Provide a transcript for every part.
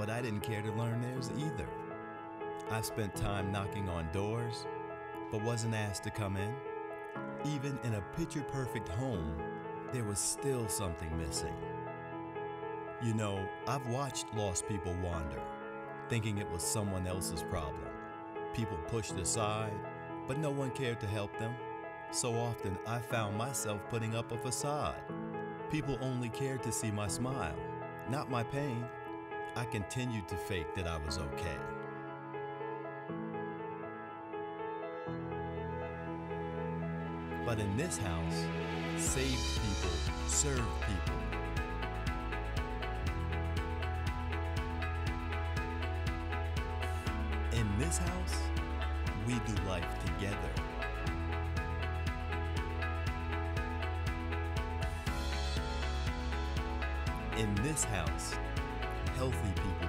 but I didn't care to learn theirs either. I spent time knocking on doors, but wasn't asked to come in. Even in a picture perfect home, there was still something missing. You know, I've watched lost people wander, thinking it was someone else's problem. People pushed aside, but no one cared to help them. So often I found myself putting up a facade. People only cared to see my smile, not my pain. I continued to fake that I was okay. But in this house, saved people serve people. In this house, we do life together. In this house, healthy people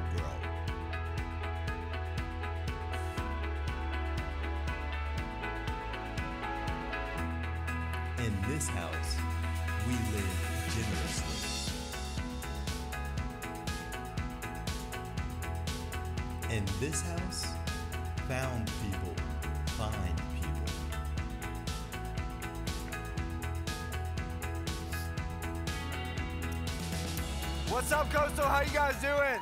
What's up, Coastal? How you guys doing?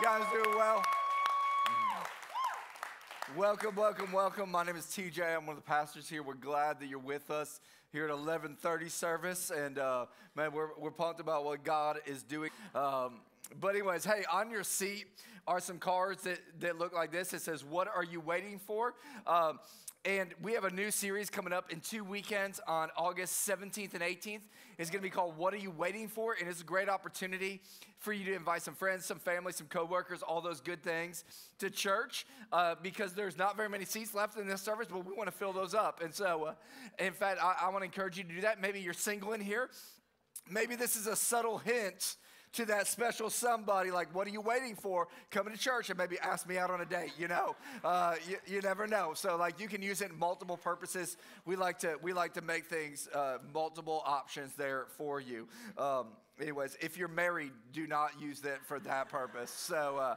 You guys doing well? Welcome, welcome, welcome. My name is TJ. I'm one of the pastors here. We're glad that you're with us here at 11:30 service, and uh, man, we're we're pumped about what God is doing. Um, but anyways, hey, on your seat are some cards that, that look like this. It says, "What are you waiting for?" Um, and we have a new series coming up in two weekends on August 17th and 18th. It's going to be called What Are You Waiting For? And it's a great opportunity for you to invite some friends, some family, some coworkers, all those good things to church uh, because there's not very many seats left in this service, but we want to fill those up. And so, uh, in fact, I, I want to encourage you to do that. Maybe you're single in here. Maybe this is a subtle hint to that special somebody like what are you waiting for? Coming to church and maybe ask me out on a date you know? Uh, you, you, never know. So like you can use it in multiple purposes. We like to we like to make things uh, multiple options there for you. Um, anyways if you're married do not use that for that purpose. So uh,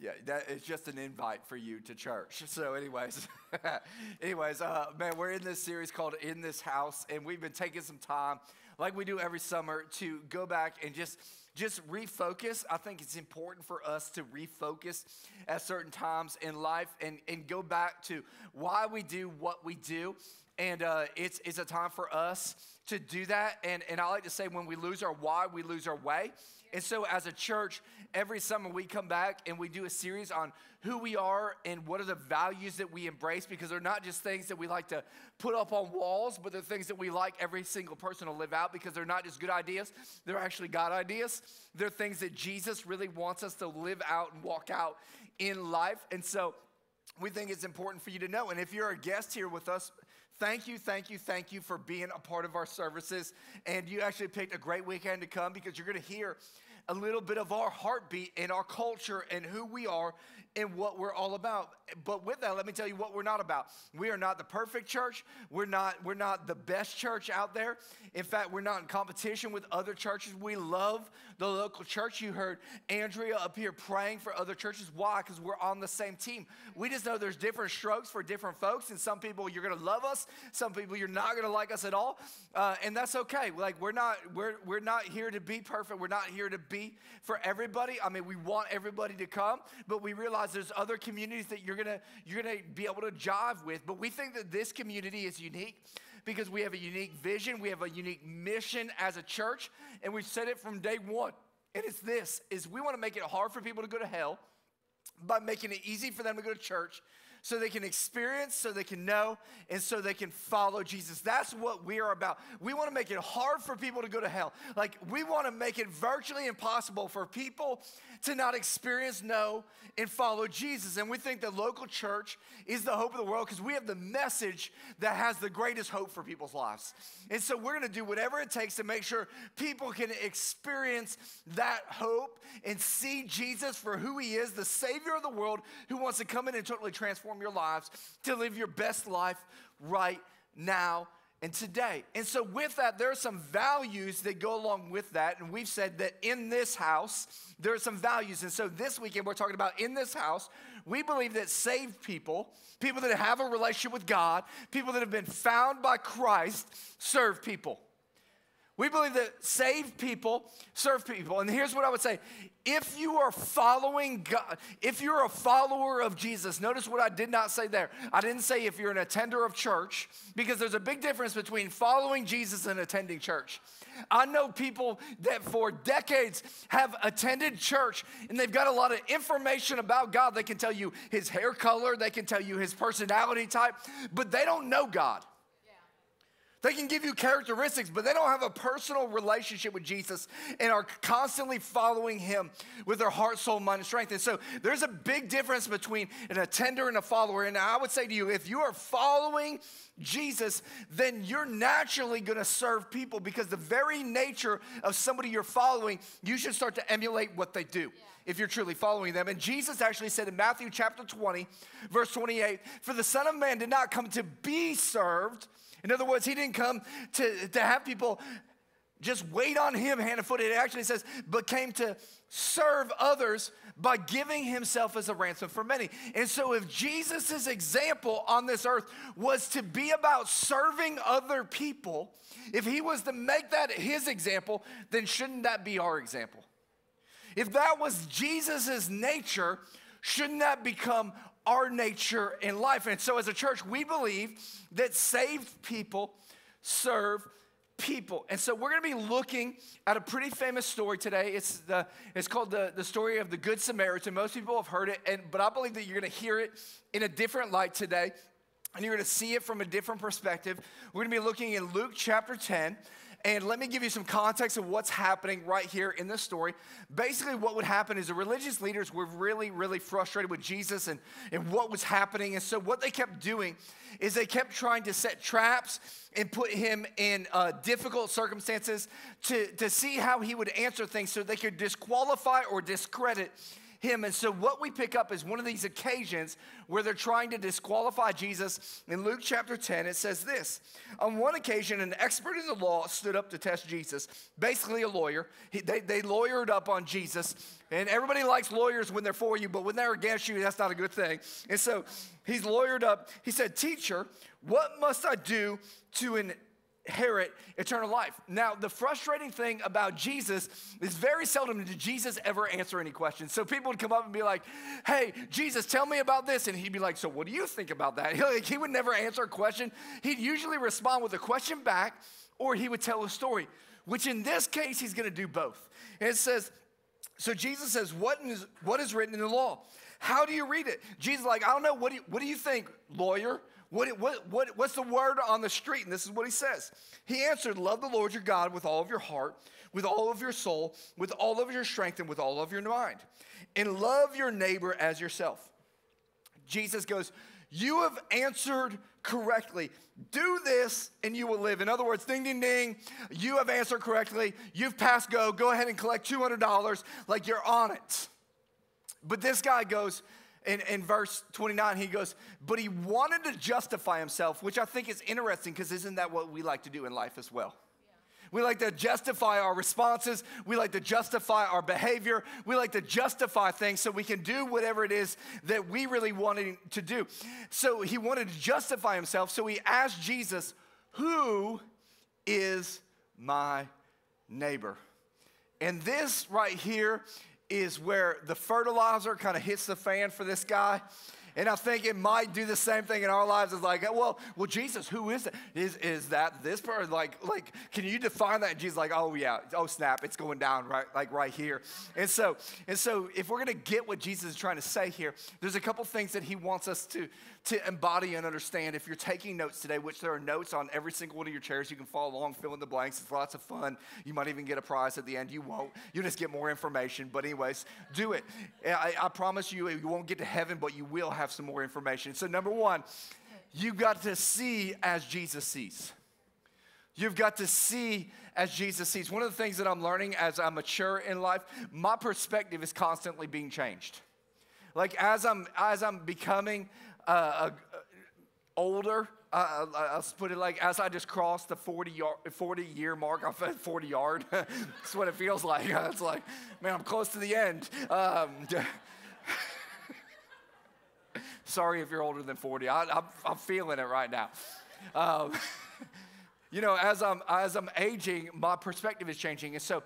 yeah, that is just an invite for you to church. So, anyways, anyways, uh, man, we're in this series called "In This House," and we've been taking some time, like we do every summer, to go back and just just refocus. I think it's important for us to refocus at certain times in life and, and go back to why we do what we do. And uh, it's, it's a time for us to do that. And, and I like to say, when we lose our why, we lose our way. And so, as a church, every summer we come back and we do a series on who we are and what are the values that we embrace because they're not just things that we like to put up on walls, but they're things that we like every single person to live out because they're not just good ideas, they're actually God ideas. They're things that Jesus really wants us to live out and walk out in life. And so, we think it's important for you to know. And if you're a guest here with us, Thank you, thank you, thank you for being a part of our services. And you actually picked a great weekend to come because you're going to hear a little bit of our heartbeat and our culture and who we are and what we're all about. But with that, let me tell you what we're not about. We are not the perfect church. We're not, we're not the best church out there. In fact, we're not in competition with other churches. We love the local church. You heard Andrea up here praying for other churches. Why? Because we're on the same team. We just know there's different strokes for different folks, and some people you're gonna love us, some people you're not gonna like us at all. Uh, and that's okay. Like we're not, we're we're not here to be perfect. We're not here to be for everybody. I mean, we want everybody to come, but we realize there's other communities that you're gonna you're gonna be able to jive with. But we think that this community is unique because we have a unique vision, we have a unique mission as a church, and we've said it from day one. And it's this is we want to make it hard for people to go to hell by making it easy for them to go to church so they can experience, so they can know, and so they can follow Jesus. That's what we are about. We want to make it hard for people to go to hell. Like, we want to make it virtually impossible for people to not experience, know, and follow Jesus. And we think the local church is the hope of the world because we have the message that has the greatest hope for people's lives. And so we're going to do whatever it takes to make sure people can experience that hope and see Jesus for who he is, the Savior of the world who wants to come in and totally transform your lives to live your best life right now and today. And so, with that, there are some values that go along with that. And we've said that in this house, there are some values. And so, this weekend, we're talking about in this house, we believe that saved people, people that have a relationship with God, people that have been found by Christ, serve people. We believe that saved people serve people. And here's what I would say if you are following God, if you're a follower of Jesus, notice what I did not say there. I didn't say if you're an attender of church, because there's a big difference between following Jesus and attending church. I know people that for decades have attended church and they've got a lot of information about God. They can tell you his hair color, they can tell you his personality type, but they don't know God. They can give you characteristics, but they don't have a personal relationship with Jesus and are constantly following him with their heart, soul, mind, and strength. And so there's a big difference between an attender and a follower. And I would say to you, if you are following Jesus, then you're naturally gonna serve people because the very nature of somebody you're following, you should start to emulate what they do. Yeah if you're truly following them. And Jesus actually said in Matthew chapter 20, verse 28, For the Son of Man did not come to be served, in other words, he didn't come to, to have people just wait on him hand and foot. It actually says, but came to serve others by giving himself as a ransom for many. And so, if Jesus' example on this earth was to be about serving other people, if he was to make that his example, then shouldn't that be our example? If that was Jesus' nature, shouldn't that become our nature in life. And so, as a church, we believe that saved people serve people. And so, we're going to be looking at a pretty famous story today. It's, the, it's called the, the story of the Good Samaritan. Most people have heard it, and, but I believe that you're going to hear it in a different light today. And you're going to see it from a different perspective. We're going to be looking in Luke chapter 10. And let me give you some context of what's happening right here in this story. Basically, what would happen is the religious leaders were really, really frustrated with Jesus and, and what was happening. And so, what they kept doing is they kept trying to set traps and put him in uh, difficult circumstances to, to see how he would answer things so they could disqualify or discredit him. And so, what we pick up is one of these occasions where they're trying to disqualify Jesus. In Luke chapter 10, it says this On one occasion, an expert in the law stood up to test Jesus, basically a lawyer. He, they, they lawyered up on Jesus. And everybody likes lawyers when they're for you, but when they're against you, that's not a good thing. And so he's lawyered up. He said, Teacher, what must I do to an inherit eternal life. Now, the frustrating thing about Jesus is very seldom did Jesus ever answer any questions. So people would come up and be like, hey, Jesus, tell me about this. And he'd be like, so what do you think about that? He, like, he would never answer a question. He'd usually respond with a question back or he would tell a story, which in this case, he's going to do both. And it says, so Jesus says, what is, what is written in the law? How do you read it? Jesus like, I don't know. What do you, what do you think, lawyer? What, what, what, what's the word on the street? And this is what he says. He answered, Love the Lord your God with all of your heart, with all of your soul, with all of your strength, and with all of your mind. And love your neighbor as yourself. Jesus goes, You have answered correctly. Do this and you will live. In other words, ding, ding, ding, you have answered correctly. You've passed go. Go ahead and collect $200 like you're on it. But this guy goes, in, in verse 29, he goes, But he wanted to justify himself, which I think is interesting because isn't that what we like to do in life as well? We like to justify our responses. We like to justify our behavior. We like to justify things so we can do whatever it is that we really wanted to do. So he wanted to justify himself. So he asked Jesus, Who is my neighbor? And this right here is where the fertilizer kind of hits the fan for this guy. And I think it might do the same thing in our lives. It's like, well, well, Jesus, who is it? Is is that this person? Like, like, can you define that? And Jesus, like, oh yeah, oh snap, it's going down right, like right here. And so, and so, if we're gonna get what Jesus is trying to say here, there's a couple things that He wants us to to embody and understand. If you're taking notes today, which there are notes on every single one of your chairs, you can follow along, fill in the blanks. It's lots of fun. You might even get a prize at the end. You won't. You just get more information. But anyways, do it. I, I promise you, you won't get to heaven, but you will have some more information. So number one, you've got to see as Jesus sees. You've got to see as Jesus sees. One of the things that I'm learning as I mature in life, my perspective is constantly being changed. Like as I'm as I'm becoming uh, uh, older, I, I'll put it like as I just crossed the 40, yard, 40 year mark, I fed 40 yard. That's what it feels like. It's like, man, I'm close to the end. Um, sorry if you're older than 40. I, am feeling it right now. Um, you know, as I'm, as I'm aging, my perspective is changing. And so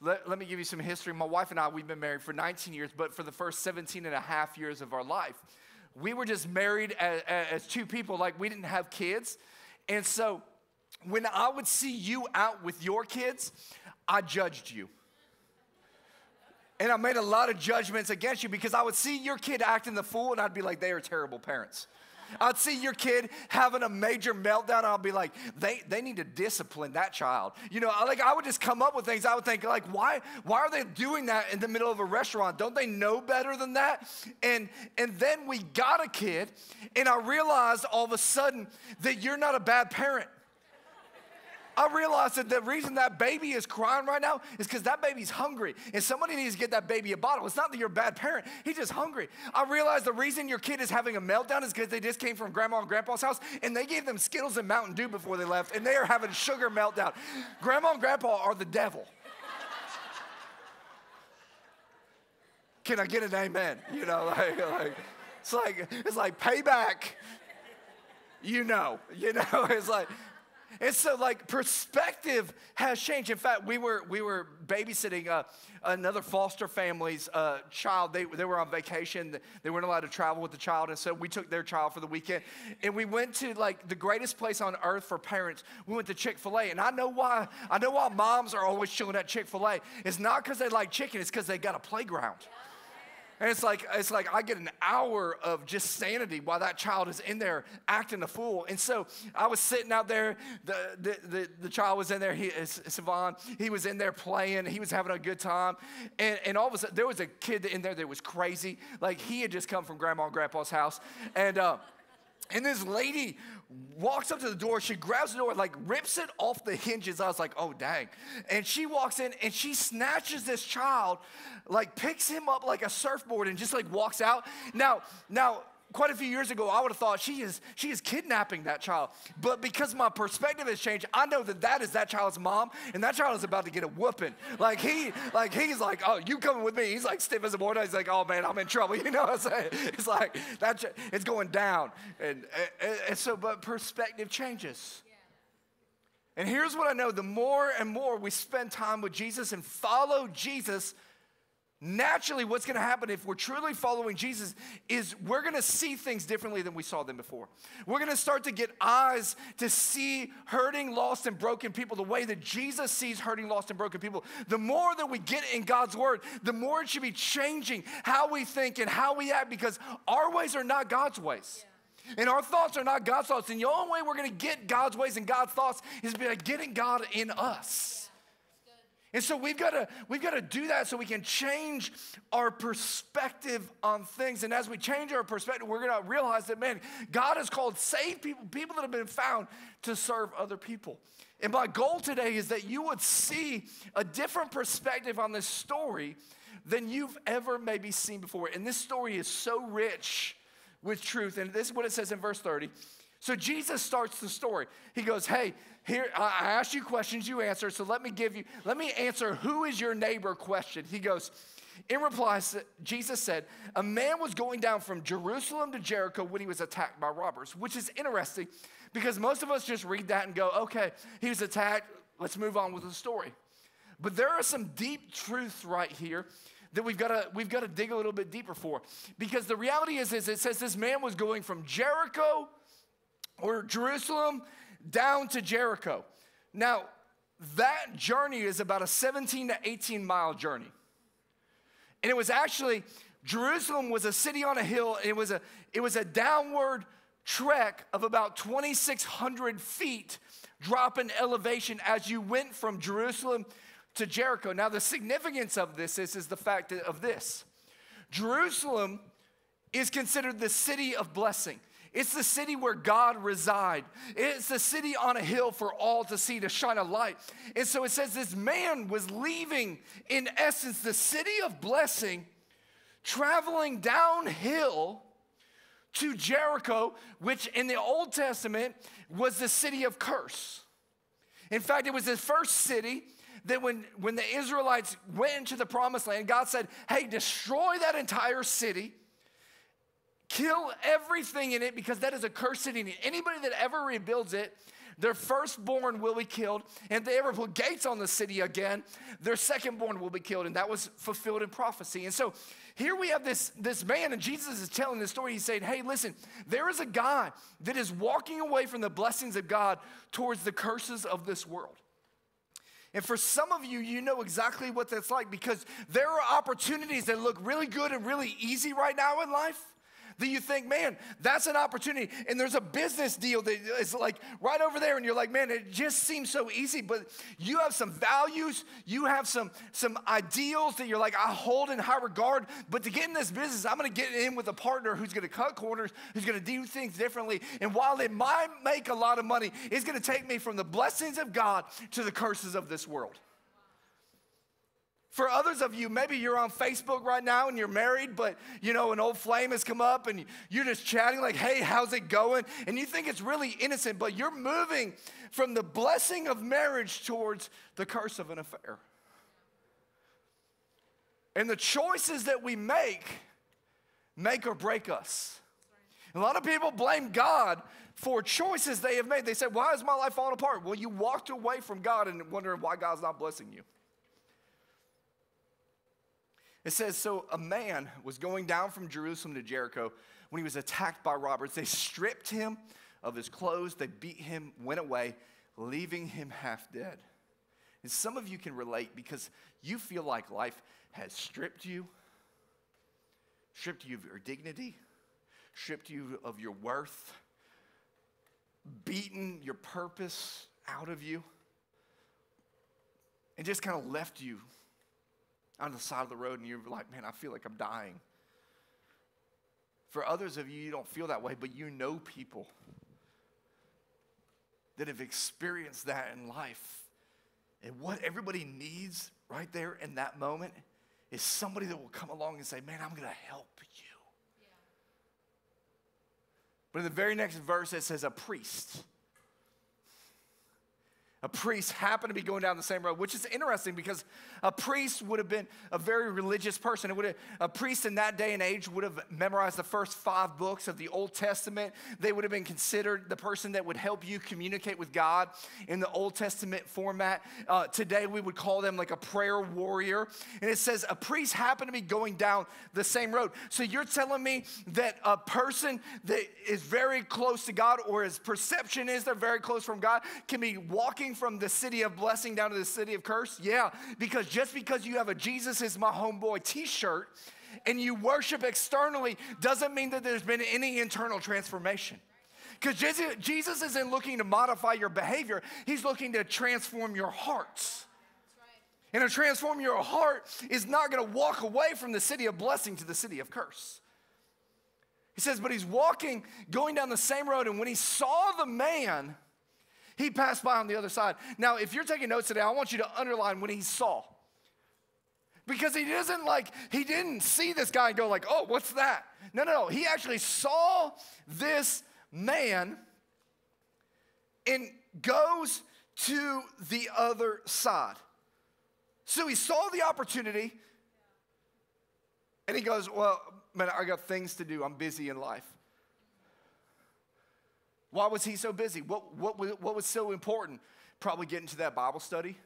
let, let me give you some history. My wife and I, we've been married for 19 years, but for the first 17 and a half years of our life, we were just married as, as two people, like we didn't have kids. And so when I would see you out with your kids, I judged you. And I made a lot of judgments against you because I would see your kid acting the fool and I'd be like, they are terrible parents. I'd see your kid having a major meltdown, and I'll be like, they, they need to discipline that child. You know, like I would just come up with things. I would think, like, why, why are they doing that in the middle of a restaurant? Don't they know better than that? And and then we got a kid, and I realized all of a sudden that you're not a bad parent. I realized that the reason that baby is crying right now is because that baby's hungry. And somebody needs to get that baby a bottle. It's not that you're a bad parent, he's just hungry. I realized the reason your kid is having a meltdown is because they just came from grandma and grandpa's house and they gave them Skittles and Mountain Dew before they left, and they are having a sugar meltdown. Grandma and grandpa are the devil. Can I get an amen? You know, like, like it's like it's like payback. You know, you know, it's like and so, like, perspective has changed. In fact, we were, we were babysitting uh, another foster family's uh, child. They, they were on vacation. They weren't allowed to travel with the child. And so we took their child for the weekend. And we went to, like, the greatest place on earth for parents. We went to Chick fil A. And I know why, I know why moms are always chilling at Chick fil A. It's not because they like chicken, it's because they got a playground. And it's like, it's like I get an hour of just sanity while that child is in there acting a fool. And so I was sitting out there, the, the, the, the child was in there, he, Savon, he was in there playing, he was having a good time. And, and all of a sudden, there was a kid in there that was crazy. Like he had just come from grandma and grandpa's house. And, uh, and this lady walks up to the door. She grabs the door, like rips it off the hinges. I was like, oh, dang. And she walks in and she snatches this child, like picks him up like a surfboard and just like walks out. Now, now, quite a few years ago, I would have thought she is, she is kidnapping that child. But because my perspective has changed, I know that that is that child's mom, and that child is about to get a whooping. Like he, like he's like, oh, you coming with me? He's like stiff as a board. He's like, oh man, I'm in trouble. You know what I'm saying? It's like that. It's going down, and, and, and so, but perspective changes. And here's what I know the more and more we spend time with Jesus and follow Jesus, naturally what's going to happen if we're truly following jesus is we're going to see things differently than we saw them before we're going to start to get eyes to see hurting lost and broken people the way that jesus sees hurting lost and broken people the more that we get in god's word the more it should be changing how we think and how we act because our ways are not god's ways And our thoughts are not God's thoughts. And the only way we're going to get God's ways and God's thoughts is by getting God in us. And so we've got to we've got to do that so we can change our perspective on things. And as we change our perspective, we're going to realize that man, God has called saved people, people that have been found to serve other people. And my goal today is that you would see a different perspective on this story than you've ever maybe seen before. And this story is so rich with truth. And this is what it says in verse 30. So Jesus starts the story. He goes, Hey, here, I ask you questions, you answer. So let me give you, let me answer who is your neighbor question. He goes, in reply, Jesus said, A man was going down from Jerusalem to Jericho when he was attacked by robbers, which is interesting because most of us just read that and go, Okay, he was attacked. Let's move on with the story. But there are some deep truths right here that we've got to we've got to dig a little bit deeper for because the reality is, is it says this man was going from Jericho or Jerusalem down to Jericho. Now, that journey is about a 17 to 18 mile journey. And it was actually, Jerusalem was a city on a hill, and it was a, it was a downward trek of about 2,600 feet drop in elevation as you went from Jerusalem to Jericho. Now, the significance of this is, is the fact of this Jerusalem is considered the city of blessing. It's the city where God reside. It's the city on a hill for all to see to shine a light. And so it says this man was leaving, in essence, the city of blessing, traveling downhill to Jericho, which in the Old Testament was the city of curse. In fact, it was the first city that when, when the Israelites went into the promised land, God said, Hey, destroy that entire city, kill everything in it because that is a cursed city. And anybody that ever rebuilds it, their firstborn will be killed. And if they ever put gates on the city again, their secondborn will be killed. And that was fulfilled in prophecy. And so here we have this, this man, and Jesus is telling this story. He's saying, Hey, listen, there is a guy that is walking away from the blessings of God towards the curses of this world. And for some of you, you know exactly what that's like because there are opportunities that look really good and really easy right now in life that you think, man, that's an opportunity. And there's a business deal that is like right over there, and you're like, man, it just seems so easy. But you have some values, you have some, some ideals that you're like, I hold in high regard. But to get in this business, I'm gonna get in with a partner who's gonna cut corners, who's gonna do things differently. And while it might make a lot of money, it's gonna take me from the blessings of God to the curses of this world. For others of you, maybe you're on Facebook right now and you're married, but you know, an old flame has come up and you're just chatting, like, hey, how's it going? And you think it's really innocent, but you're moving from the blessing of marriage towards the curse of an affair. And the choices that we make make or break us. A lot of people blame God for choices they have made. They say, Why is my life falling apart? Well, you walked away from God and wondering why God's not blessing you. It says, So a man was going down from Jerusalem to Jericho when he was attacked by robbers. They stripped him of his clothes, they beat him, went away, leaving him half dead. And some of you can relate because you feel like life has stripped you, stripped you of your dignity, stripped you of your worth, beaten your purpose out of you, and just kind of left you on the side of the road and you're like, man, I feel like I'm dying. For others of you, you don't feel that way, but you know people that have experienced that in life. And what everybody needs right there in that moment is somebody that will come along and say, Man, I'm going to help you. Yeah. But in the very next verse, it says, A priest a priest happened to be going down the same road, which is interesting because a priest would have been a very religious person. It would have, a priest in that day and age would have memorized the first five books of the Old Testament. They would have been considered the person that would help you communicate with God in the Old Testament format. Uh, today, we would call them like a prayer warrior. And it says a priest happened to be going down the same road. So you're telling me that a person that is very close to God or his perception is they're very close from God can be walking from the city of blessing down to the city of curse? Yeah, because just because you have a Jesus is my homeboy t shirt and you worship externally doesn't mean that there's been any internal transformation. Because Jesus isn't looking to modify your behavior, He's looking to transform your hearts. And to transform your heart is not going to walk away from the city of blessing to the city of curse. He says, but he's walking, going down the same road, and when he saw the man, he passed by on the other side. Now, if you're taking notes today, I want you to underline when he saw. Because he doesn't like, he didn't see this guy and go like, oh, what's that? No, no, no. He actually saw this man and goes to the other side. So he saw the opportunity and he goes, well, man, I got things to do. I'm busy in life. Why was he so busy? What, what, what was so important? Probably getting to that Bible study.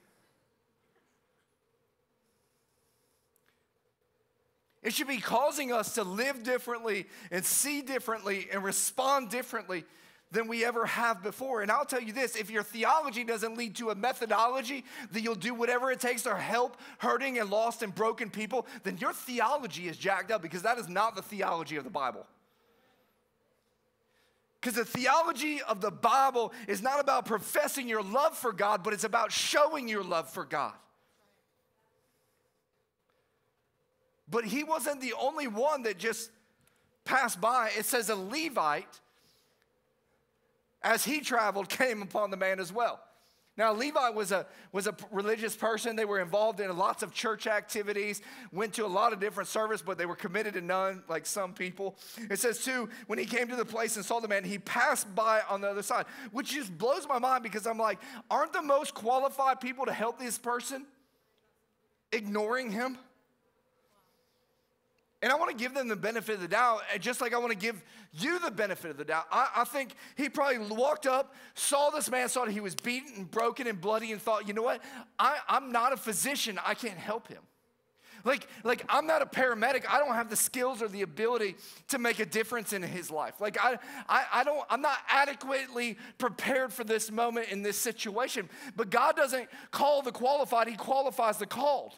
It should be causing us to live differently and see differently and respond differently than we ever have before. And I'll tell you this if your theology doesn't lead to a methodology that you'll do whatever it takes to help hurting and lost and broken people, then your theology is jacked up because that is not the theology of the Bible. Because the theology of the Bible is not about professing your love for God, but it's about showing your love for God. But he wasn't the only one that just passed by. It says a Levite, as he traveled, came upon the man as well. Now, Levi was a, was a religious person. They were involved in lots of church activities, went to a lot of different service, but they were committed to none, like some people. It says, too, when he came to the place and saw the man, he passed by on the other side, which just blows my mind because I'm like, aren't the most qualified people to help this person ignoring him? And I want to give them the benefit of the doubt, just like I want to give you the benefit of the doubt. I, I, think he probably walked up, saw this man, saw that he was beaten and broken and bloody, and thought, you know what? I, I'm not a physician. I can't help him. Like, like I'm not a paramedic. I don't have the skills or the ability to make a difference in his life. Like I, I, I don't, I'm not adequately prepared for this moment in this situation. But God doesn't call the qualified, He qualifies the called.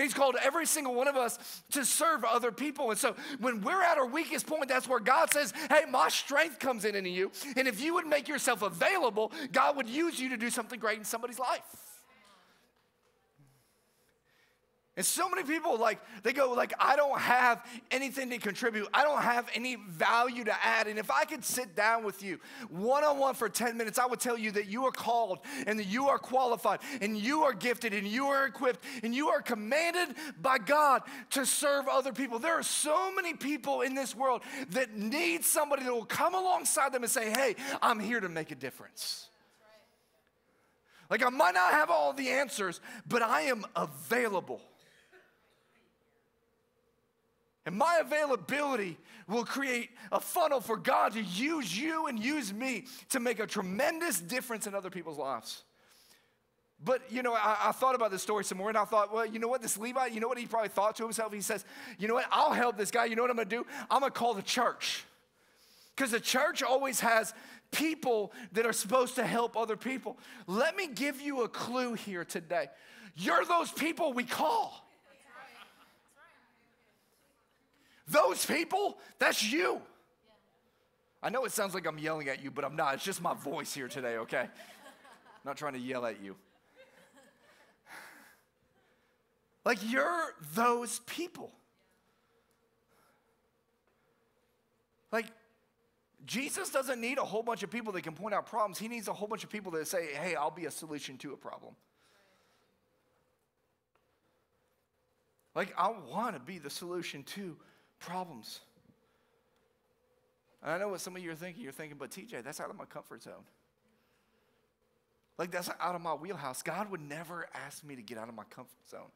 He's called every single one of us to serve other people. And so when we're at our weakest point, that's where God says, Hey, my strength comes in into you. And if you would make yourself available, God would use you to do something great in somebody's life. And so many people like they go like I don't have anything to contribute. I don't have any value to add. And if I could sit down with you one on one for 10 minutes, I would tell you that you are called and that you are qualified and you are gifted and you are equipped and you are commanded by God to serve other people. There are so many people in this world that need somebody that will come alongside them and say, "Hey, I'm here to make a difference." Like I might not have all the answers, but I am available. And my availability will create a funnel for God to use you and use me to make a tremendous difference in other people's lives. But, you know, I, I, thought about this story some more and I thought, well, you know what, this Levi, you know what he probably thought to himself? He says, you know what, I'll help this guy. You know what I'm gonna do? I'm gonna call the church. Because the church always has people that are supposed to help other people. Let me give you a clue here today. You're those people we call. Those people, that's you. I know it sounds like I'm yelling at you, but I'm not. It's just my voice here today, okay? I'm not trying to yell at you. Like, you're those people. Like, Jesus doesn't need a whole bunch of people that can point out problems. He needs a whole bunch of people that say, hey, I'll be a solution to a problem. Like, I want to be the solution to problems. And I know what some of you are thinking. You're thinking, but TJ, that's out of my comfort zone. Like, that's out of my wheelhouse. God would never ask me to get out of my comfort zone.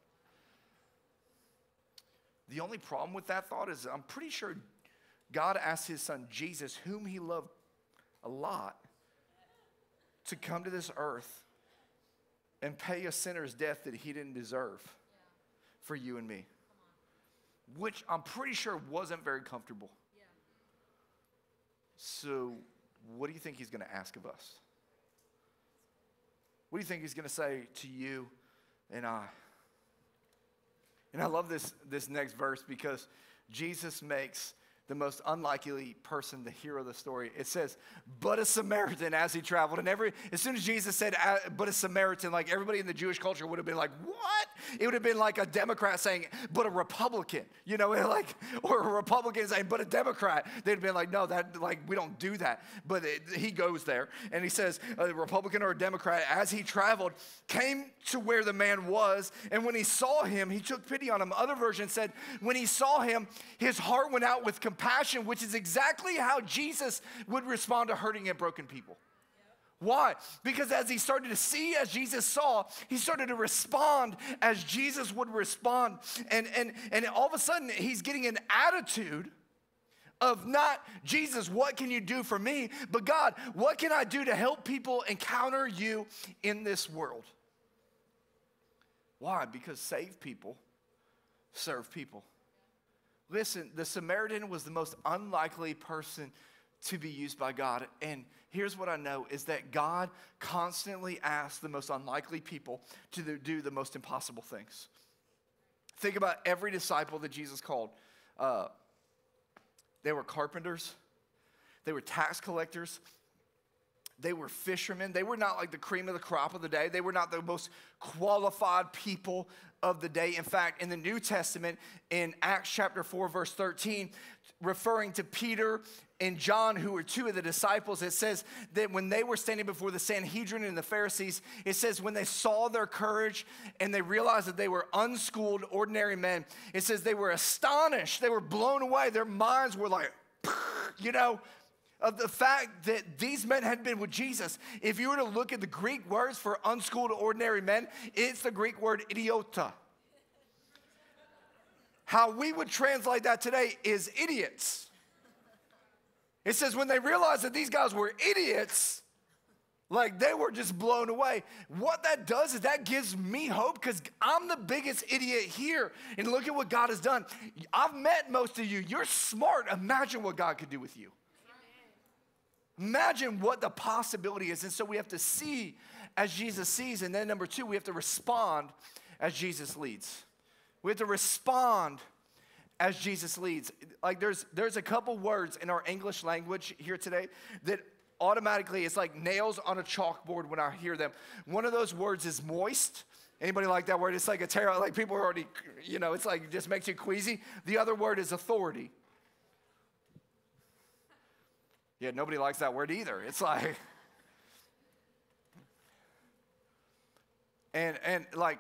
The only problem with that thought is I'm pretty sure God asked his son Jesus, whom he loved a lot, to come to this earth and pay a sinner's death that he didn't deserve for you and me which I'm pretty sure wasn't very comfortable. Yeah. So, what do you think he's going to ask of us? What do you think he's going to say to you and I? And I love this, this next verse because Jesus makes the most unlikely person, the hero of the story. It says, but a Samaritan as he traveled. And every as soon as Jesus said, but a Samaritan, like everybody in the Jewish culture would have been like, what? It would have been like a Democrat saying, but a Republican, you know, like, or a Republican saying, but a Democrat. They'd have been like, no, that, like, we don't do that. But it, he goes there and he says, a Republican or a Democrat, as he traveled, came to where the man was. And when he saw him, he took pity on him. Other versions said, when he saw him, his heart went out with compassion compassion, which is exactly how Jesus would respond to hurting and broken people. Why? Because as he started to see as Jesus saw, he started to respond as Jesus would respond. And, and, and all of a sudden, he's getting an attitude of not, Jesus, what can you do for me? But God, what can I do to help people encounter you in this world? Why? Because save people serve people. Listen, the Samaritan was the most unlikely person to be used by God. And here's what I know is that God constantly asks the most unlikely people to do the most impossible things. Think about every disciple that Jesus called. Uh, they were carpenters, they were tax collectors, they were fishermen. They were not like the cream of the crop of the day. They were not the most qualified people of the day. In fact, in the New Testament, in Acts chapter 4, verse 13, referring to Peter and John, who were two of the disciples, it says that when they were standing before the Sanhedrin and the Pharisees, it says when they saw their courage and they realized that they were unschooled, ordinary men, it says they were astonished. They were blown away. Their minds were like, you know, of the fact that these men had been with Jesus. If you were to look at the Greek words for unschooled, ordinary men, it's the Greek word idiota. How we would translate that today is idiots. It says when they realized that these guys were idiots, like they were just blown away. What that does is that gives me hope because I'm the biggest idiot here. And look at what God has done. I've met most of you. You're smart. Imagine what God could do with you. Imagine what the possibility is. And so we have to see as Jesus sees. And then, number two, we have to respond as Jesus leads. We have to respond as Jesus leads. Like there's there's a couple words in our English language here today that automatically it's like nails on a chalkboard when I hear them. One of those words is moist. Anybody like that word? It's like a terror, like people are already, you know, it's like it just makes you queasy. The other word is authority. Yeah, nobody likes that word either. It's like, and and like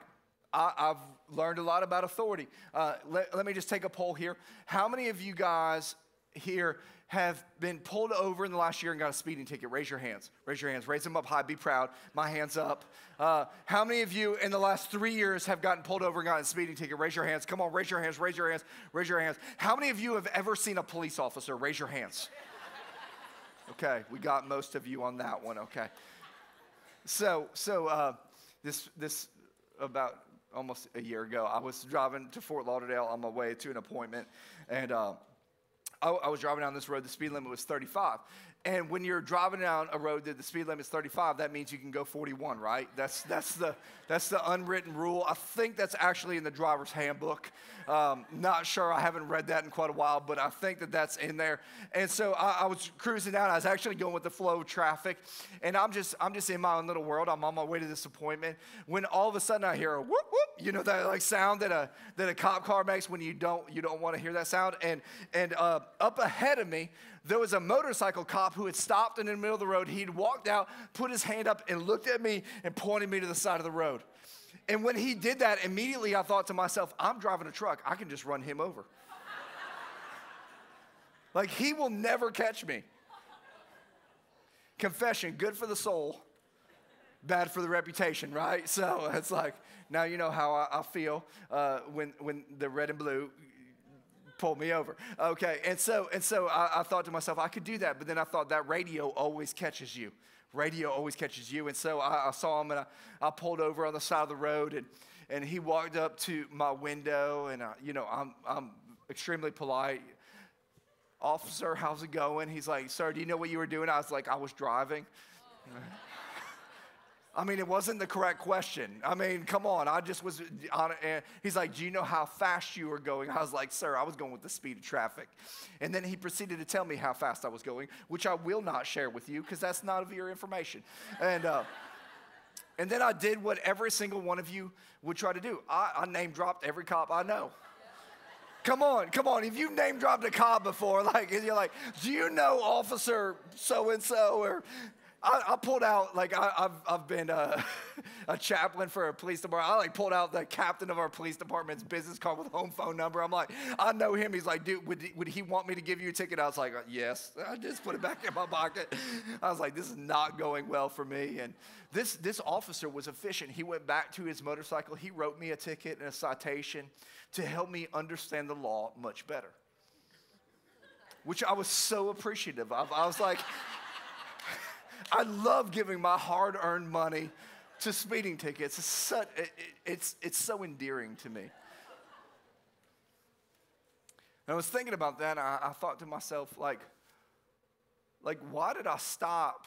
I, have learned a lot about authority. Uh, let, let me just take a poll here. How many of you guys here have been pulled over in the last year and got a speeding ticket? Raise your hands. Raise your hands. Raise them up high. Be proud. My hands up. Uh, how many of you in the last three years have gotten pulled over and gotten a speeding ticket? Raise your hands. Come on, raise your hands. Raise your hands. Raise your hands. How many of you have ever seen a police officer? Raise your hands. Okay, we got most of you on that one. Okay. So, so uh, this this about almost a year ago. I was driving to Fort Lauderdale on my way to an appointment, and uh, I, I, was driving down this road. The speed limit was 35. And when you're driving down a road that the speed limit is 35, that means you can go 41, right? That's, that's, the, that's the unwritten rule. I think that's actually in the driver's handbook. Um, not sure. I haven't read that in quite a while, but I think that that's in there. And so I, I, was cruising down. I was actually going with the flow of traffic, and I'm just I'm just in my own little world. I'm on my way to this appointment when all of a sudden I hear a whoop whoop. You know that like sound that a that a cop car makes when you don't you don't want to hear that sound. And and uh, up ahead of me there was a motorcycle cop who had stopped in the middle of the road. He'd walked out, put his hand up, and looked at me and pointed me to the side of the road. And when he did that, immediately I thought to myself, I'm driving a truck. I can just run him over. like, he will never catch me. Confession, good for the soul, bad for the reputation, right? So it's like, now you know how I, I feel uh, when, when the red and blue pulled me over. Okay, and so and so I, I thought to myself, I could do that, but then I thought that radio always catches you. Radio always catches you, and so I, I saw him, and I, I pulled over on the side of the road, and and he walked up to my window, and I, you know I'm I'm extremely polite. Officer, how's it going? He's like, Sir, do you know what you were doing? I was like, I was driving. I mean, it wasn't the correct question. I mean, come on. I just was on it. He's like, Do you know how fast you were going? I was like, Sir, I was going with the speed of traffic. And then he proceeded to tell me how fast I was going, which I will not share with you because that's not of your information. And, uh, and then I did what every single one of you would try to do I, I name dropped every cop I know. Come on, come on. If you've name dropped a cop before, like you're like, do you know Officer so and so or I, I, pulled out like I, have I've been uh, a, a, chaplain for a police department. I like pulled out the captain of our police department's business card with home phone number. I'm like, I know him. He's like, dude, would, would he want me to give you a ticket? I was like, yes. I just put it back in my pocket. I was like, this is not going well for me. And this this officer was efficient. He went back to his motorcycle. He wrote me a ticket and a citation to help me understand the law much better, which I was so appreciative of. I was like. I love giving my hard earned money to speeding tickets. It's, such, it, it's, it's so endearing to me. And I was thinking about that, I, I thought to myself, like, like, why did I stop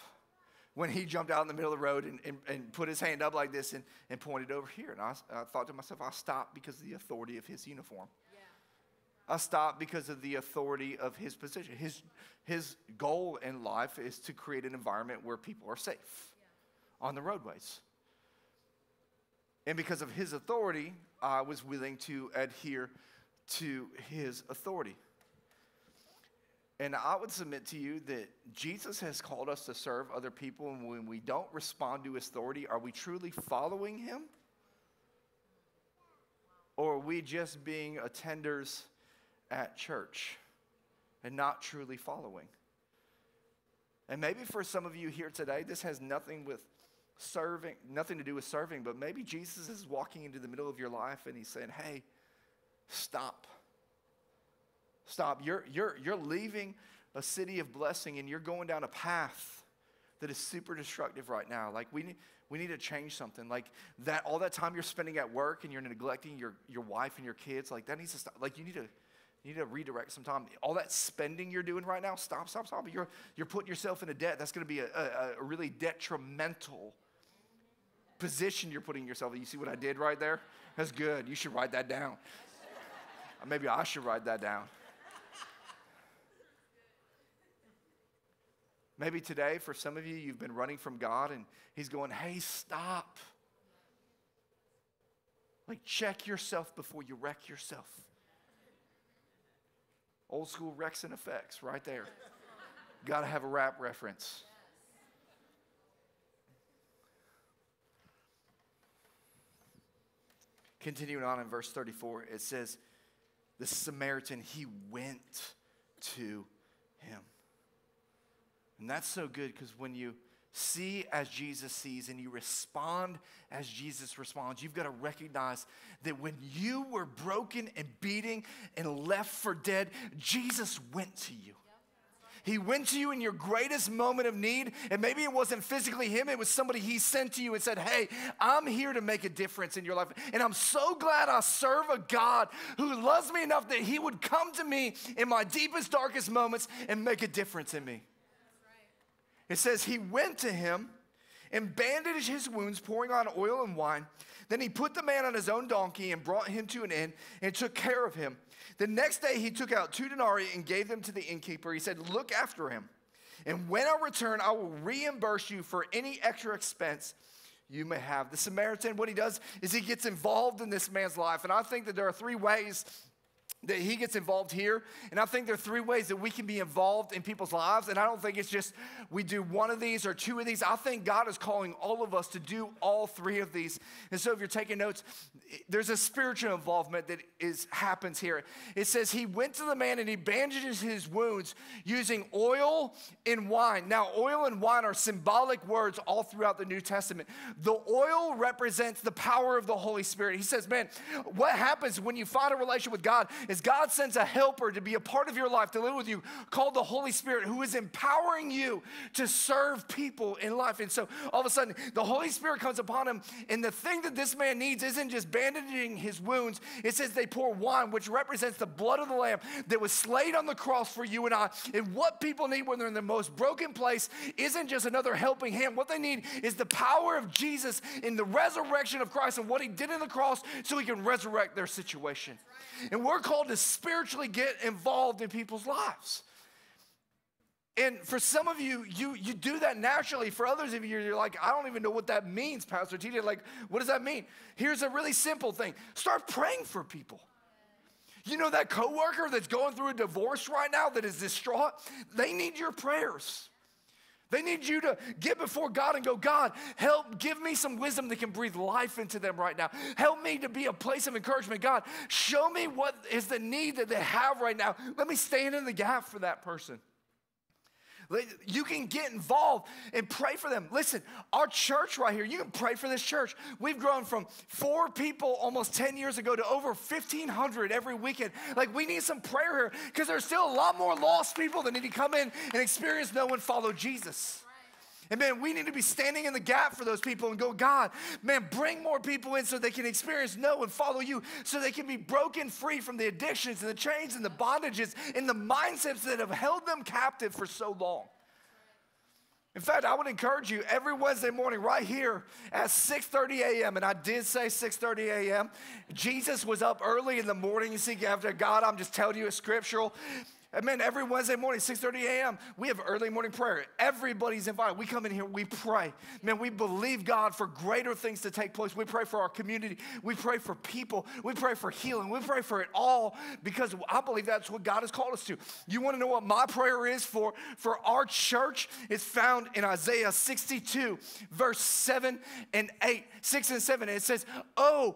when he jumped out in the middle of the road and, and, and put his hand up like this and, and pointed over here? And I, I thought to myself, I stopped because of the authority of his uniform. I stopped because of the authority of his position. His, his goal in life is to create an environment where people are safe on the roadways. And because of his authority, I was willing to adhere to his authority. And I would submit to you that Jesus has called us to serve other people, and when we don't respond to his authority, are we truly following him? Or are we just being attenders at church and not truly following? And maybe for some of you here today, this has nothing with serving, nothing to do with serving, but maybe Jesus is walking into the middle of your life and he's saying, Hey, stop. Stop. You're, you're, you're leaving a city of blessing and you're going down a path that is super destructive right now. Like, we need, we need to change something. Like, that, all that time you're spending at work and you're neglecting your, your wife and your kids, like, that needs to stop. Like, you need to. You need to redirect some time. All that spending you're doing right now, stop, stop, stop. You're, you're putting yourself in a debt. That's going to be a, a, a really detrimental position you're putting yourself in. You see what I did right there? That's good. You should write that down. Maybe I should write that down. Maybe today, for some of you, you've been running from God and He's going, hey, stop. Like, check yourself before you wreck yourself. Old school Rex and effects right there. Got to have a rap reference. Continuing on in verse 34, it says, The Samaritan, he went to him. And that's so good because when you see as Jesus sees and you respond as Jesus responds, you've got to recognize that when you were broken and beating and left for dead, Jesus went to you. He went to you in your greatest moment of need, and maybe it wasn't physically him, it was somebody he sent to you and said, Hey, I'm here to make a difference in your life. And I'm so glad I serve a God who loves me enough that he would come to me in my deepest, darkest moments and make a difference in me. It says, He went to him and bandaged his wounds, pouring on oil and wine. Then he put the man on his own donkey and brought him to an inn and took care of him. The next day he took out two denarii and gave them to the innkeeper. He said, Look after him. And when I return, I will reimburse you for any extra expense you may have. The Samaritan, what he does is he gets involved in this man's life. And I think that there are three ways that he gets involved here. And I think there are three ways that we can be involved in people's lives. And I don't think it's just we do one of these or two of these. I think God is calling all of us to do all three of these. And so if you're taking notes, there's a spiritual involvement that is happens here. It says he went to the man and he bandages his wounds using oil and wine. Now, oil and wine are symbolic words all throughout the New Testament. The oil represents the power of the Holy Spirit. He says, man, what happens when you find a relationship with God is God sends a helper to be a part of your life, to live with you, called the Holy Spirit, who is empowering you to serve people in life. And so all of a sudden, the Holy Spirit comes upon him, and the thing that this man needs isn't just bandaging his wounds. It says they pour wine, which represents the blood of the Lamb that was slain on the cross for you and I. And what people need when they're in the most broken place isn't just another helping hand. What they need is the power of Jesus in the resurrection of Christ and what he did in the cross so he can resurrect their situation. And we're called to spiritually get involved in people's lives. And for some of you, you, you do that naturally. For others of you, you're like, I don't even know what that means, Pastor TJ. Like, what does that mean? Here's a really simple thing start praying for people. You know that coworker that's going through a divorce right now that is distraught? They need your prayers. They need you to get before God and go, God, help give me some wisdom that can breathe life into them right now. Help me to be a place of encouragement. God, show me what is the need that they have right now. Let me stand in the gap for that person. You can get involved and pray for them. Listen, our church right here, you can pray for this church. We've grown from four people almost 10 years ago to over 1,500 every weekend. Like, we need some prayer here because there's still a lot more lost people that need to come in and experience, know, and follow Jesus. And man, we need to be standing in the gap for those people and go, God, man, bring more people in so they can experience, know, and follow you, so they can be broken free from the addictions and the chains and the bondages and the mindsets that have held them captive for so long. In fact, I would encourage you every Wednesday morning right here at 6:30 a.m. And I did say 6:30 a.m. Jesus was up early in the morning. You see, after God, I'm just telling you it's scriptural. Amen. Every Wednesday morning, 6:30 a.m., we have early morning prayer. Everybody's invited. We come in here, we pray. Man, we believe God for greater things to take place. We pray for our community. We pray for people. We pray for healing. We pray for it all because I believe that's what God has called us to. You want to know what my prayer is for, for our church? It's found in Isaiah 62, verse 7 and 8, 6 and 7. And it says, Oh,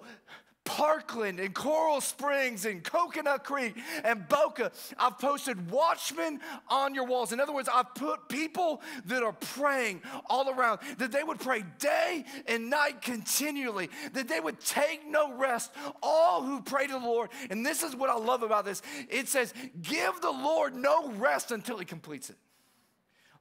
Parkland and Coral Springs and Coconut Creek and Boca. I've posted watchmen on your walls. In other words, I've put people that are praying all around, that they would pray day and night continually, that they would take no rest, all who pray to the Lord. And this is what I love about this it says, Give the Lord no rest until he completes it.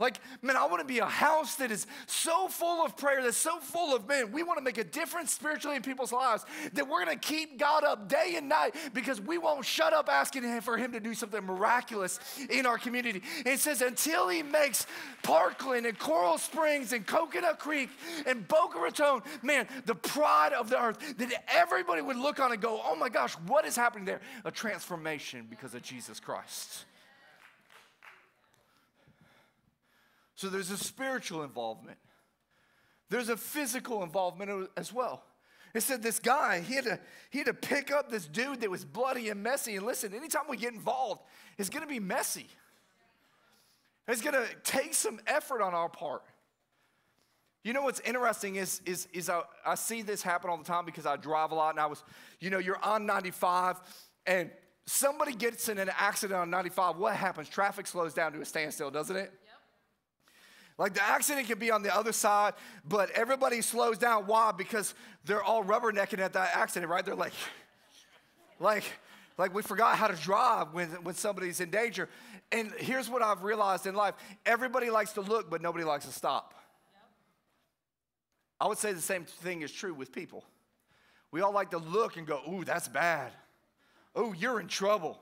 Like, man, I want to be a house that is so full of prayer, that's so full of, man, we want to make a difference spiritually in people's lives, that we're going to keep God up day and night because we won't shut up asking Him for Him to do something miraculous in our community. And it says, until He makes Parkland and Coral Springs and Coconut Creek and Boca Raton, man, the pride of the earth, that everybody would look on and go, oh my gosh, what is happening there? A transformation because of Jesus Christ. So there's a spiritual involvement, there's a physical involvement as well. It said this guy, he had, to, he had to pick up this dude that was bloody and messy. And listen, anytime we get involved, it's gonna be messy. It's gonna take some effort on our part. You know what's interesting is, is, is I, I see this happen all the time because I drive a lot and I was, you know, you're on 95 and somebody gets in an accident on 95. What happens? Traffic slows down to a standstill, doesn't it? Like the accident can be on the other side, but everybody slows down. Why? Because they're all rubbernecking at that accident, right? They're like, like, like we forgot how to drive when, when somebody's in danger. And here's what I've realized in life everybody likes to look, but nobody likes to stop. I would say the same thing is true with people. We all like to look and go, ooh, that's bad. Oh, you're in trouble.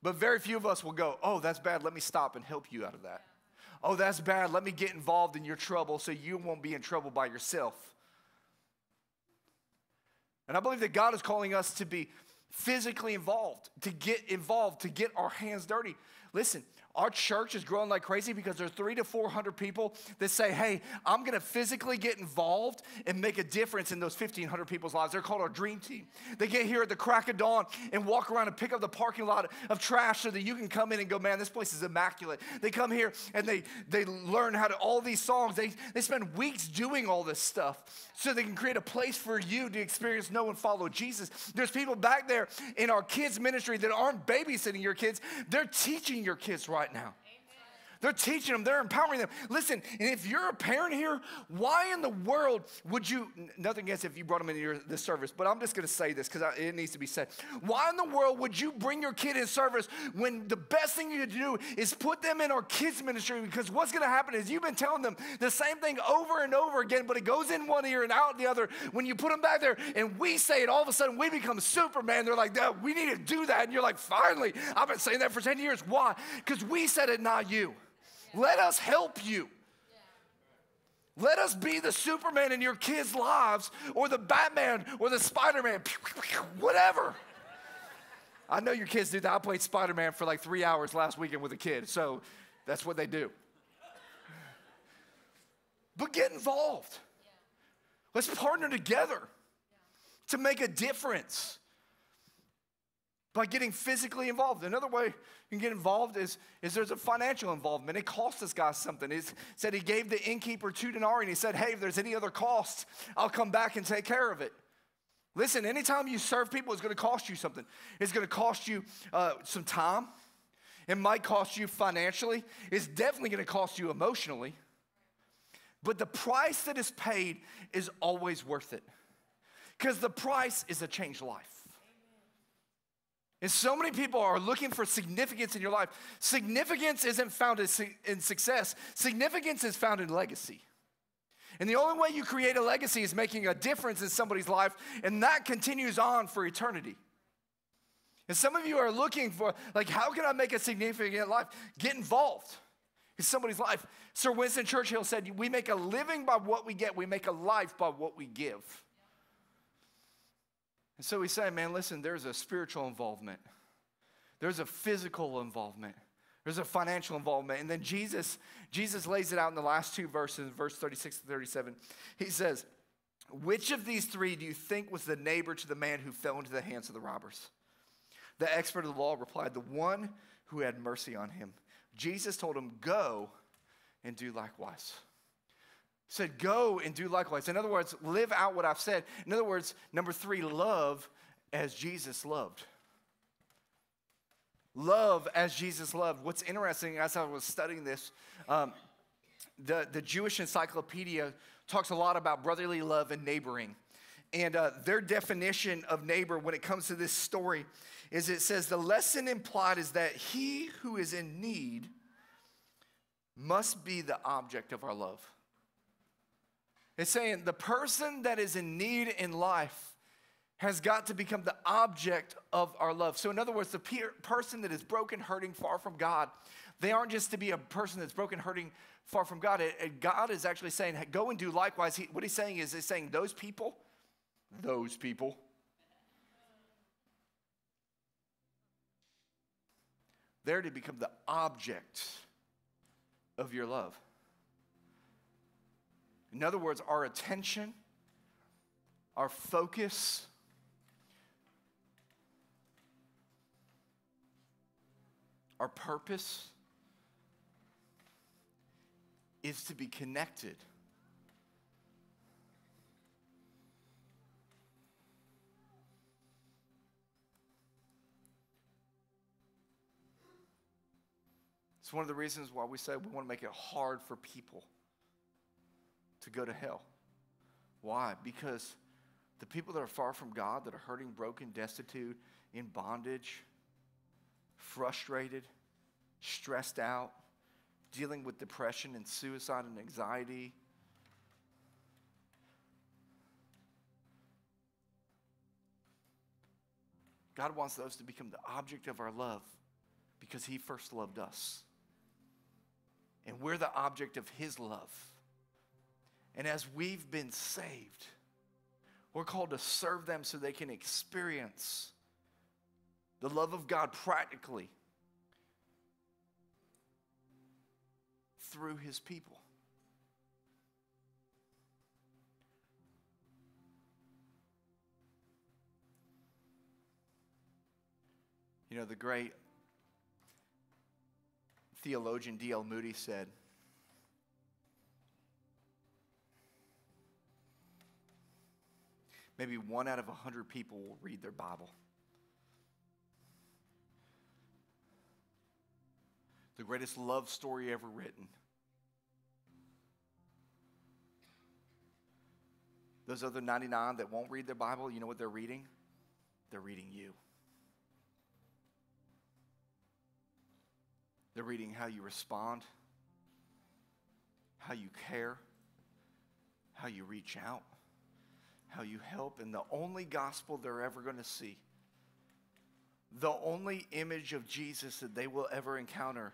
But very few of us will go, oh, that's bad. Let me stop and help you out of that oh, that's bad. Let me get involved in your trouble so you won't be in trouble by yourself. And I believe that God is calling us to be physically involved, to get involved, to get our hands dirty. Listen, our church is growing like crazy because there are three to 400 people that say, hey, I'm gonna physically get involved and make a difference in those 1,500 people's lives. They're called our dream team. They get here at the crack of dawn and walk around and pick up the parking lot of trash so that you can come in and go, man, this place is immaculate. They come here and they, they learn how to, all these songs, they, they spend weeks doing all this stuff so they can create a place for you to experience, know, and follow Jesus. There's people back there in our kids' ministry that aren't babysitting your kids, they're teaching your kids right now. They're teaching them, they're empowering them. Listen, and if you're a parent here, why in the world would you, nothing against if you brought them into your, this service, but I'm just gonna say this because it needs to be said. Why in the world would you bring your kid in service when the best thing you could do is put them in our kids' ministry? Because what's gonna happen is you've been telling them the same thing over and over again, but it goes in one ear and out the other. When you put them back there and we say it, all of a sudden we become Superman. They're like, we need to do that. And you're like, finally, I've been saying that for 10 years. Why? Because we said it, not you. Let us help you. Let us be the Superman in your kids' lives, or the Batman, or the Spider Man, whatever. I know your kids do that. I played Spider Man for like three hours last weekend with a kid, so that's what they do. But get involved. Let's partner together to make a difference by getting physically involved. Another way can get involved is, is there's a financial involvement. It cost this guy something. He said he gave the innkeeper two denarii and he said, hey, if there's any other cost, I'll come back and take care of it. Listen, anytime you serve people, it's going to cost you something. It's going to cost you uh, some time. It might cost you financially. It's definitely going to cost you emotionally. But the price that is paid is always worth it because the price is a changed life. And so many people are looking for significance in your life. Significance isn't found in success, significance is found in legacy. And the only way you create a legacy is making a difference in somebody's life, and that continues on for eternity. And some of you are looking for, like, how can I make a significant life? Get involved in somebody's life. Sir Winston Churchill said, We make a living by what we get, we make a life by what we give. And so we say, man, listen, there's a spiritual involvement. there's a physical involvement. There's a financial involvement. And then Jesus, Jesus lays it out in the last two verses, verse 36 to 37. He says, Which of these three do you think was the neighbor to the man who fell into the hands of the robbers? The expert of the law replied, The one who had mercy on him. Jesus told him, Go and do likewise. Said, Go and do likewise. In other words, live out what I've said. In other words, number three, love as Jesus loved. Love as Jesus loved. What's interesting, as I was studying this, um, the, the Jewish Encyclopedia talks a lot about brotherly love and neighboring. And uh, their definition of neighbor when it comes to this story is it says the lesson implied is that he who is in need must be the object of our love. It's saying the person that is in need in life has got to become the object of our love. So, in other words, the pe- person that is broken, hurting, far from God, they aren't just to be a person that's broken, hurting, far from God. It, it, God is actually saying, go and do likewise. He, what he's saying is, he's saying, those people, those people, they're to become the object of your love. In other words, our attention, our focus, Our purpose is to be connected. It's one of the reasons why we say we want to make it hard for people to go to hell. Why? Because the people that are far from God, that are hurting, broken, destitute, in bondage, frustrated, stressed out, dealing with depression and suicide and anxiety. God wants those to become the object of our love because He first loved us. And we're the object of His love. And as we've been saved, we're called to serve them so they can experience the love of God practically through his people. You know, the great theologian D.L. Moody said, maybe one out of a hundred people will read their Bible. the greatest love story ever written. Those other 99 that won't read their Bible, you know what they're reading? They're reading you. They're reading how you respond, how you care, how you reach out, how you help. And the only gospel they're ever going to see, the only image of Jesus that they will ever encounter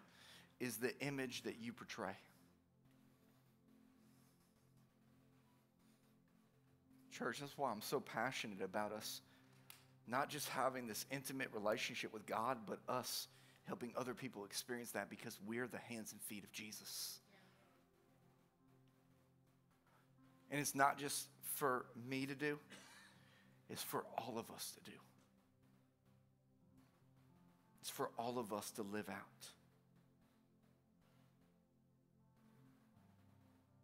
is the image that you portray. Church, that's why I'm so passionate about us not just having this intimate relationship with God, but us helping other people experience that because we're the hands and feet of Jesus. And it's not just for me to do, it's for all of us to do. It's for all of us to live out.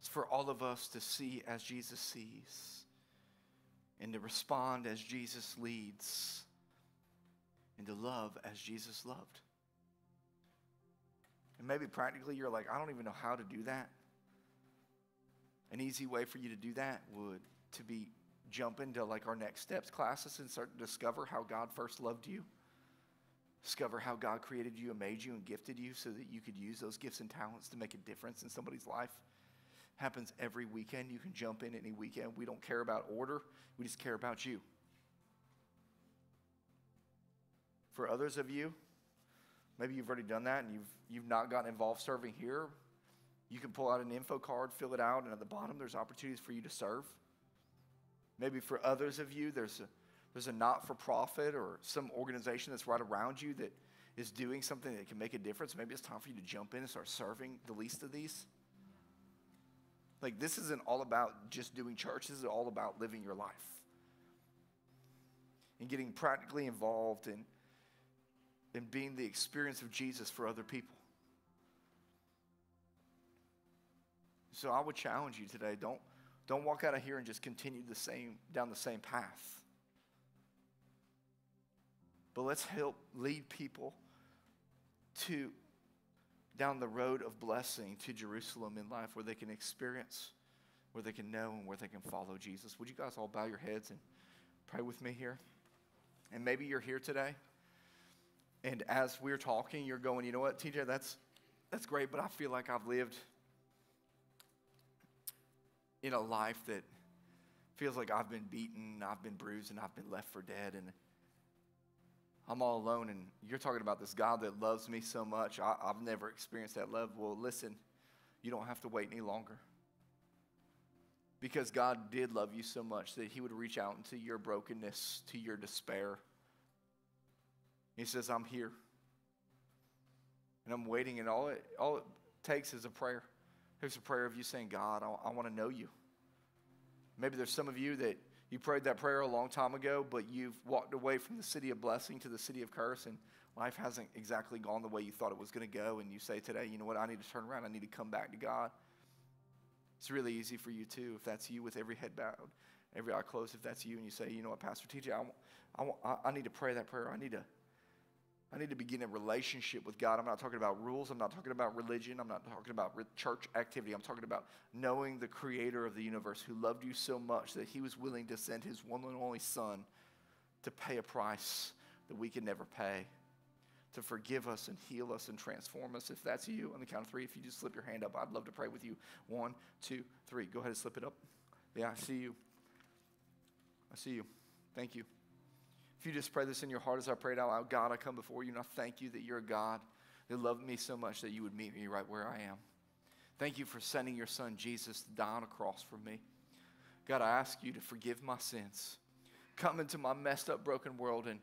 It's for all of us to see as Jesus sees and to respond as Jesus leads and to love as Jesus loved. And maybe practically you're like, I don't even know how to do that. An easy way for you to do that would to be jump into like our next steps classes and start to discover how God first loved you. Discover how God created you and made you and gifted you so that you could use those gifts and talents to make a difference in somebody's life happens every weekend. You can jump in any weekend. We don't care about order, we just care about you. For others of you, maybe you've already done that and you've, you've not gotten involved serving here. You can pull out an info card, fill it out, and at the bottom there's opportunities for you to serve. Maybe for others of you, there's a, there's a not for profit or some organization that's right around you that is doing something that can make a difference, maybe it's time for you to jump in and start serving the least of these. Like, this isn't all about just doing church, this is all about living your life and getting practically involved in, in being the experience of Jesus for other people. So I would challenge you today don't, don't walk out of here and just continue the same, down the same path. But let's help lead people to down the road of blessing to Jerusalem in life where they can experience, where they can know, and where they can follow Jesus. Would you guys all bow your heads and pray with me here? And maybe you're here today, and as we're talking, you're going, you know what, TJ, that's, that's great, but I feel like I've lived in a life that feels like I've been beaten, I've been bruised, and I've been left for dead. And I'm all alone, and you're talking about this God that loves me so much. I, have never experienced that love. Well, listen, you don't have to wait any longer. Because God did love you so much that He would reach out into your brokenness, to your despair. He says, I'm here. And I'm waiting, and all it, all it takes is a prayer. Here's a prayer of you saying, God, I, I want to know you. Maybe there's some of you that you prayed that prayer a long time ago, but you've walked away from the city of blessing to the city of curse, and life hasn't exactly gone the way you thought it was going to go. And you say today, you know what? I need to turn around. I need to come back to God. It's really easy for you too, if that's you, with every head bowed, every eye closed. If that's you, and you say, you know what, Pastor TJ, I, I, I need to pray that prayer. I need to I need to begin a relationship with God. I'm not talking about rules. I'm not talking about religion. I'm not talking about church activity. I'm talking about knowing the creator of the universe who loved you so much that he was willing to send his one and only son to pay a price that we can never pay, to forgive us and heal us and transform us. If that's you, on the count of three, if you just slip your hand up, I'd love to pray with you. One, two, three. Go ahead and slip it up. Yeah, I see you. I see you. Thank you. If you just pray this in your heart as I prayed out loud, God, I come before you and I thank you that you're a God that loved me so much that you would meet me right where I am. Thank you for sending your son Jesus to die on a cross for me. God, I ask you to forgive my sins. Come into my messed up, broken world and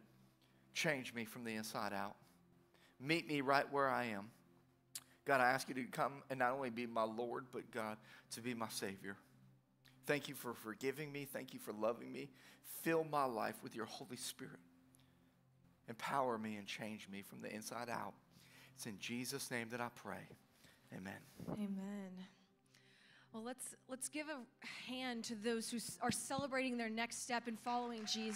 change me from the inside out. Meet me right where I am. God, I ask you to come and not only be my Lord, but God, to be my Savior. Thank you for forgiving me. Thank you for loving me. Fill my life with your Holy Spirit. Empower me and change me from the inside out. It's in Jesus' name that I pray. Amen. Amen. Well, let's let's give a hand to those who are celebrating their next step in following Jesus.